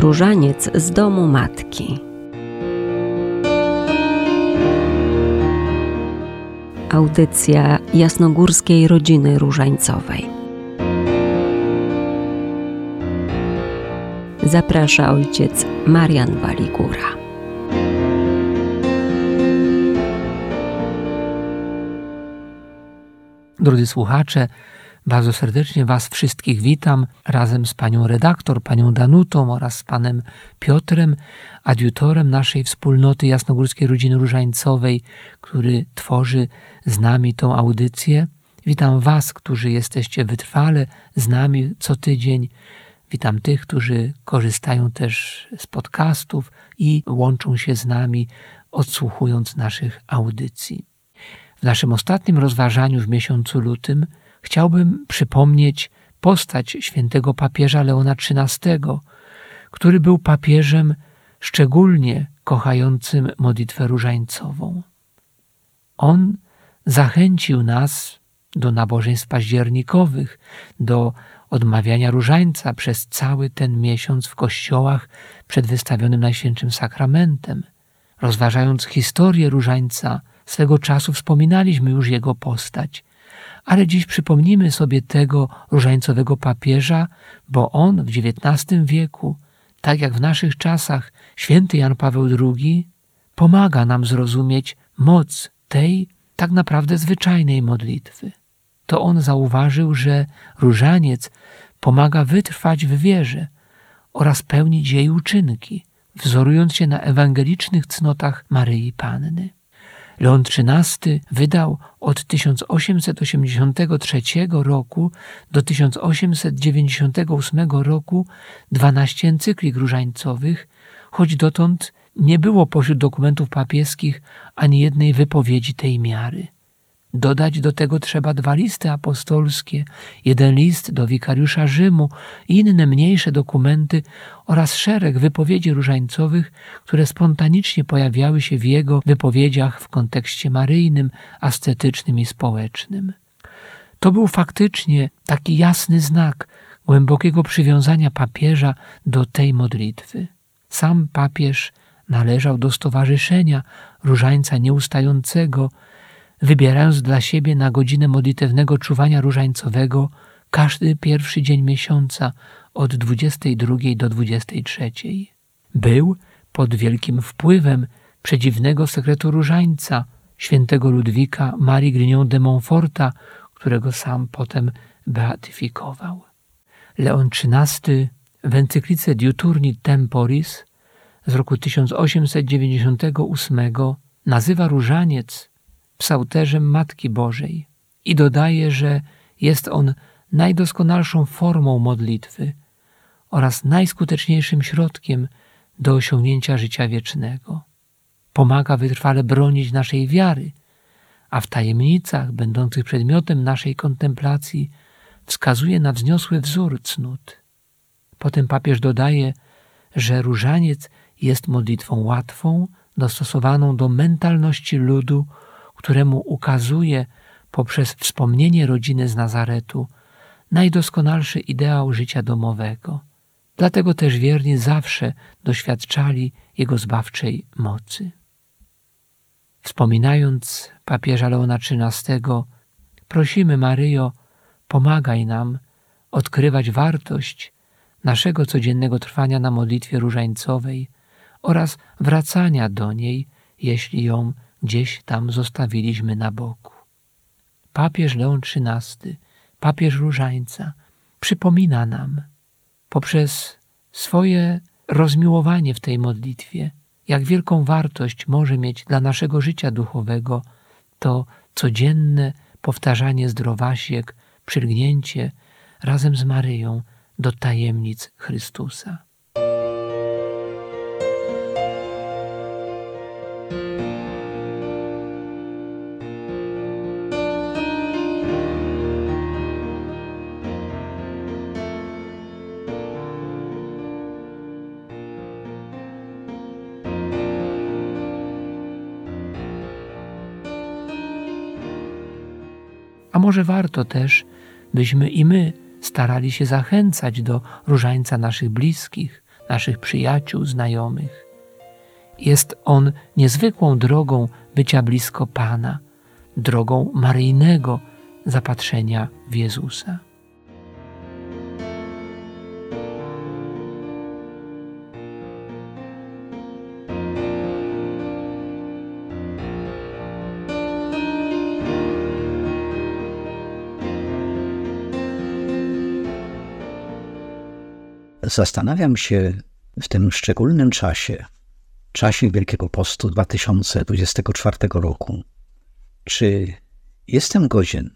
Różaniec z domu matki. Audycja jasnogórskiej rodziny różańcowej. Zaprasza ojciec Marian Waligura. Drodzy słuchacze, bardzo serdecznie Was wszystkich witam razem z panią redaktor, panią Danutą oraz z panem Piotrem, adiutorem naszej wspólnoty Jasnogórskiej Rodziny Różańcowej, który tworzy z nami tą audycję. Witam Was, którzy jesteście wytrwale z nami co tydzień. Witam tych, którzy korzystają też z podcastów i łączą się z nami, odsłuchując naszych audycji. W naszym ostatnim rozważaniu w miesiącu lutym chciałbym przypomnieć postać świętego papieża Leona XIII, który był papieżem szczególnie kochającym modlitwę różańcową. On zachęcił nas do nabożeństw październikowych, do odmawiania różańca przez cały ten miesiąc w kościołach przed wystawionym Najświętszym Sakramentem. Rozważając historię różańca, swego czasu wspominaliśmy już jego postać, ale dziś przypomnimy sobie tego różańcowego papieża, bo on w XIX wieku, tak jak w naszych czasach święty Jan Paweł II, pomaga nam zrozumieć moc tej tak naprawdę zwyczajnej modlitwy. To on zauważył, że różaniec pomaga wytrwać w wierze oraz pełnić jej uczynki, wzorując się na ewangelicznych cnotach Maryi Panny. Leon XIII wydał od 1883 roku do 1898 roku 12 encyklik różańcowych, choć dotąd nie było pośród dokumentów papieskich ani jednej wypowiedzi tej miary. Dodać do tego trzeba dwa listy apostolskie, jeden list do wikariusza Rzymu i inne mniejsze dokumenty oraz szereg wypowiedzi różańcowych, które spontanicznie pojawiały się w jego wypowiedziach w kontekście maryjnym, ascetycznym i społecznym. To był faktycznie taki jasny znak głębokiego przywiązania papieża do tej modlitwy. Sam papież należał do stowarzyszenia różańca nieustającego, wybierając dla siebie na godzinę modlitewnego czuwania różańcowego każdy pierwszy dzień miesiąca od 22 do 23. Był pod wielkim wpływem przedziwnego sekretu różańca, świętego Ludwika Marii Grignon de Montforta, którego sam potem beatyfikował. Leon XIII w encyklice Diuturni Temporis z roku 1898 nazywa różaniec psałterzem Matki Bożej i dodaje, że jest on najdoskonalszą formą modlitwy oraz najskuteczniejszym środkiem do osiągnięcia życia wiecznego. Pomaga wytrwale bronić naszej wiary, a w tajemnicach będących przedmiotem naszej kontemplacji wskazuje na wzniosły wzór cnót. Potem papież dodaje, że różaniec jest modlitwą łatwą, dostosowaną do mentalności ludu któremu ukazuje poprzez wspomnienie rodziny z Nazaretu najdoskonalszy ideał życia domowego. Dlatego też wierni zawsze doświadczali jego zbawczej mocy. Wspominając papieża Leona XIII, prosimy Maryjo, pomagaj nam odkrywać wartość naszego codziennego trwania na modlitwie różańcowej oraz wracania do niej, jeśli ją gdzieś tam zostawiliśmy na boku. Papież Leon XIII, papież Różańca, przypomina nam poprzez swoje rozmiłowanie w tej modlitwie, jak wielką wartość może mieć dla naszego życia duchowego to codzienne powtarzanie zdrowasiek, przylgnięcie razem z Maryją do tajemnic Chrystusa. Może warto też, byśmy i my starali się zachęcać do różańca naszych bliskich, naszych przyjaciół, znajomych. Jest on niezwykłą drogą bycia blisko Pana, drogą maryjnego zapatrzenia w Jezusa. Zastanawiam się w tym szczególnym czasie, czasie Wielkiego Postu 2024 roku, czy jestem godzien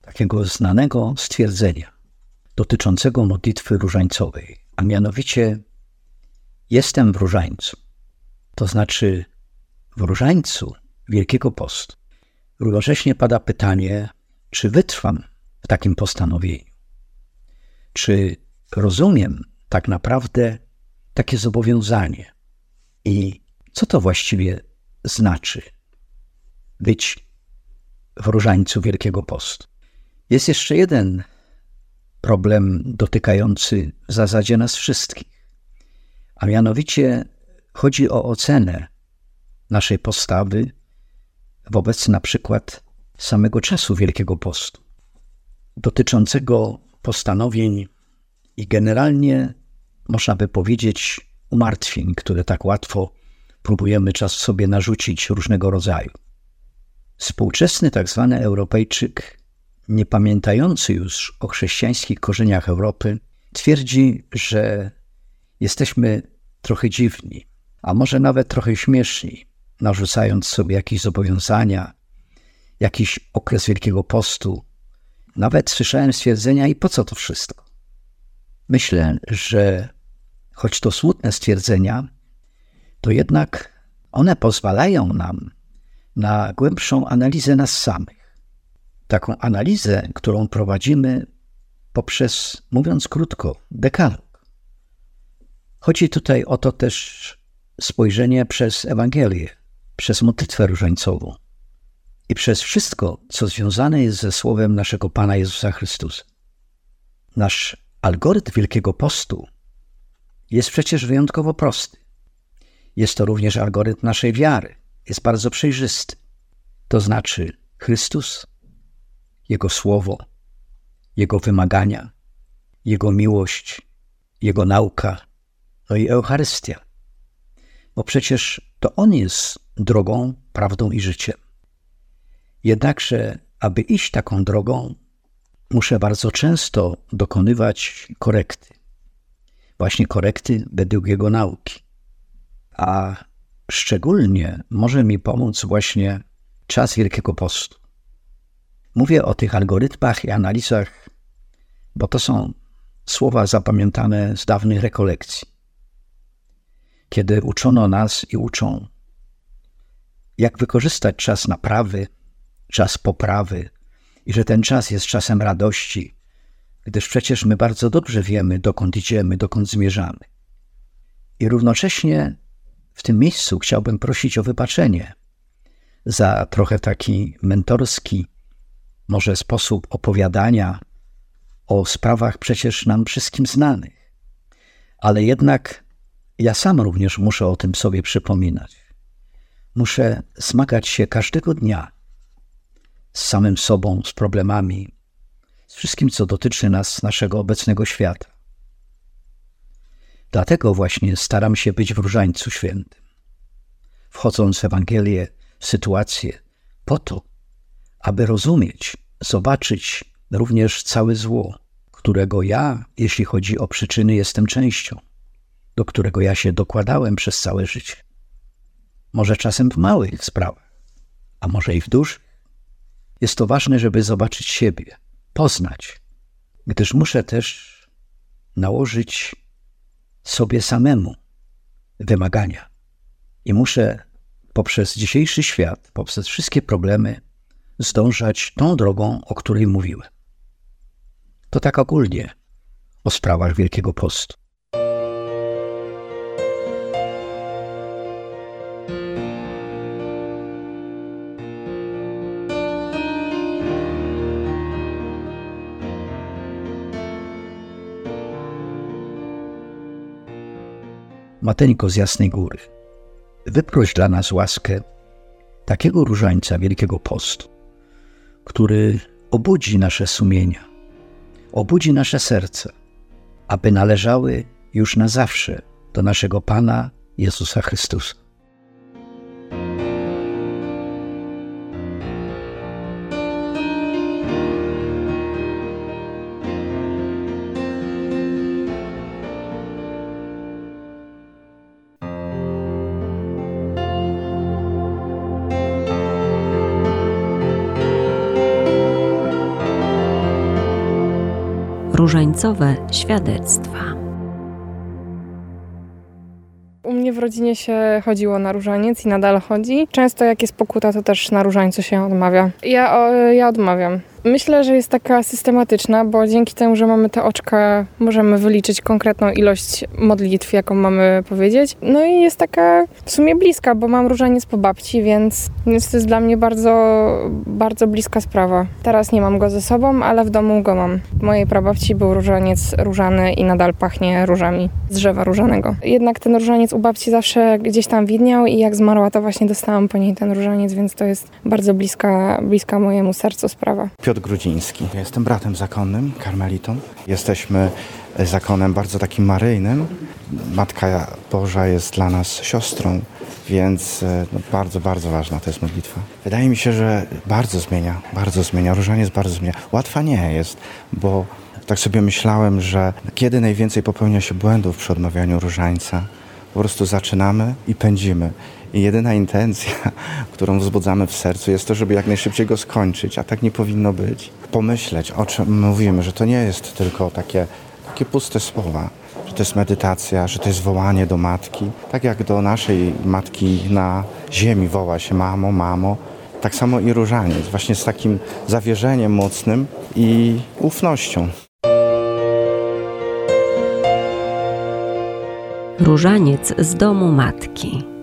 takiego znanego stwierdzenia dotyczącego modlitwy różańcowej, a mianowicie jestem w różańcu. To znaczy w różańcu Wielkiego Postu równocześnie pada pytanie, czy wytrwam w takim postanowieniu? Czy rozumiem tak naprawdę takie zobowiązanie. I co to właściwie znaczy być w różańcu Wielkiego Postu? Jest jeszcze jeden problem dotykający w zasadzie nas wszystkich, a mianowicie chodzi o ocenę naszej postawy wobec na przykład samego czasu Wielkiego Postu, dotyczącego postanowień i generalnie można by powiedzieć umartwień, które tak łatwo próbujemy czas sobie narzucić różnego rodzaju. Współczesny tak zwany Europejczyk, nie pamiętający już o chrześcijańskich korzeniach Europy, twierdzi, że jesteśmy trochę dziwni, a może nawet trochę śmieszni, narzucając sobie jakieś zobowiązania, jakiś okres Wielkiego Postu. Nawet słyszałem stwierdzenia i po co to wszystko? Myślę, że choć to smutne stwierdzenia, to jednak one pozwalają nam na głębszą analizę nas samych. Taką analizę, którą prowadzimy poprzez, mówiąc krótko, dekalog. Chodzi tutaj o to też spojrzenie przez Ewangelię, przez modlitwę różańcową i przez wszystko, co związane jest ze słowem naszego Pana Jezusa Chrystusa. Nasz Algorytm Wielkiego Postu jest przecież wyjątkowo prosty. Jest to również algorytm naszej wiary. Jest bardzo przejrzysty. To znaczy Chrystus, Jego Słowo, Jego wymagania, Jego miłość, Jego nauka, no i Eucharystia. Bo przecież to On jest drogą, prawdą i życiem. Jednakże, aby iść taką drogą, muszę bardzo często dokonywać korekty. Właśnie korekty według jego nauki. A szczególnie może mi pomóc właśnie czas Wielkiego Postu. Mówię o tych algorytmach i analizach, bo to są słowa zapamiętane z dawnych rekolekcji. Kiedy uczono nas i uczą, jak wykorzystać czas naprawy, czas poprawy, i że ten czas jest czasem radości, gdyż przecież my bardzo dobrze wiemy, dokąd idziemy, dokąd zmierzamy. I równocześnie w tym miejscu chciałbym prosić o wybaczenie za trochę taki mentorski, może sposób opowiadania o sprawach przecież nam wszystkim znanych. Ale jednak ja sam również muszę o tym sobie przypominać. Muszę zmagać się każdego dnia z samym sobą, z problemami, z wszystkim, co dotyczy nas, naszego obecnego świata. Dlatego właśnie staram się być w Różańcu Świętym, wchodząc w Ewangelię, w sytuację, po to, aby rozumieć, zobaczyć również całe zło, którego ja, jeśli chodzi o przyczyny, jestem częścią, do którego ja się dokładałem przez całe życie. Może czasem w małych sprawach, a może i w dużych. Jest to ważne, żeby zobaczyć siebie, poznać, gdyż muszę też nałożyć sobie samemu wymagania. I muszę poprzez dzisiejszy świat, poprzez wszystkie problemy, zdążać tą drogą, o której mówiłem. To tak ogólnie o sprawach Wielkiego Postu. Mateńko z Jasnej Góry, wyproś dla nas łaskę takiego różańca Wielkiego Postu, który obudzi nasze sumienia, obudzi nasze serce, aby należały już na zawsze do naszego Pana Jezusa Chrystusa. Różańcowe świadectwa. U mnie w rodzinie się chodziło na różaniec i nadal chodzi. Często jak jest pokuta, to też na różańcu się odmawia. Ja, o, ja odmawiam. Myślę, że jest taka systematyczna, bo dzięki temu, że mamy te oczka, możemy wyliczyć konkretną ilość modlitw, jaką mamy powiedzieć. No i jest taka w sumie bliska, bo mam różaniec po babci, więc, więc to jest dla mnie bardzo, bardzo bliska sprawa. Teraz nie mam go ze sobą, ale w domu go mam. W mojej prababci był różaniec różany i nadal pachnie różami z drzewa różanego. Jednak ten różaniec u babci zawsze gdzieś tam widniał i jak zmarła, to właśnie dostałam po niej ten różaniec, więc to jest bardzo bliska, bliska mojemu sercu sprawa. Piotr Grudziński. Ja jestem bratem zakonnym, karmelitą. Jesteśmy zakonem bardzo takim maryjnym. Matka Boża jest dla nas siostrą, więc e, no, bardzo, bardzo ważna to jest modlitwa. Wydaje mi się, że bardzo zmienia, bardzo zmienia. Różaniec bardzo zmienia. Łatwa nie jest, bo tak sobie myślałem, że kiedy najwięcej popełnia się błędów przy odmawianiu różańca, po prostu zaczynamy i pędzimy. I jedyna intencja, którą wzbudzamy w sercu, jest to, żeby jak najszybciej go skończyć, a tak nie powinno być. Pomyśleć, o czym mówimy, że to nie jest tylko takie, takie puste słowa, że to jest medytacja, że to jest wołanie do matki. Tak jak do naszej matki na ziemi woła się mamo, mamo, tak samo i różaniec, właśnie z takim zawierzeniem mocnym i ufnością. Różaniec z domu matki.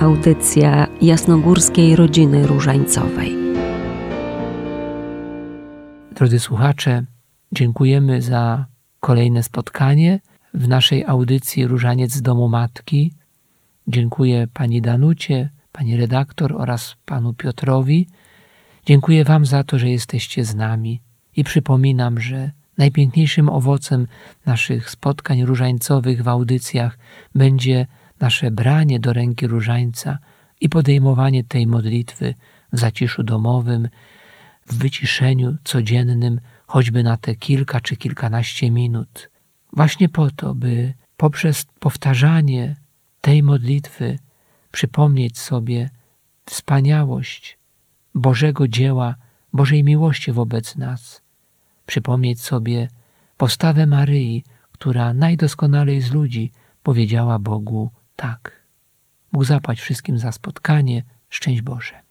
Audycja jasnogórskiej rodziny różańcowej. Drodzy słuchacze, dziękujemy za kolejne spotkanie w naszej audycji Różaniec z domu matki. Dziękuję pani Danucie, pani redaktor oraz panu Piotrowi. Dziękuję wam za to, że jesteście z nami i przypominam, że Najpiękniejszym owocem naszych spotkań różańcowych w audycjach będzie nasze branie do ręki różańca i podejmowanie tej modlitwy w zaciszu domowym, w wyciszeniu codziennym, choćby na te kilka czy kilkanaście minut. Właśnie po to, by poprzez powtarzanie tej modlitwy przypomnieć sobie wspaniałość Bożego dzieła, Bożej miłości wobec nas przypomnieć sobie postawę Maryi, która najdoskonalej z ludzi powiedziała Bogu tak. Bóg zapłać wszystkim za spotkanie. Szczęść Boże.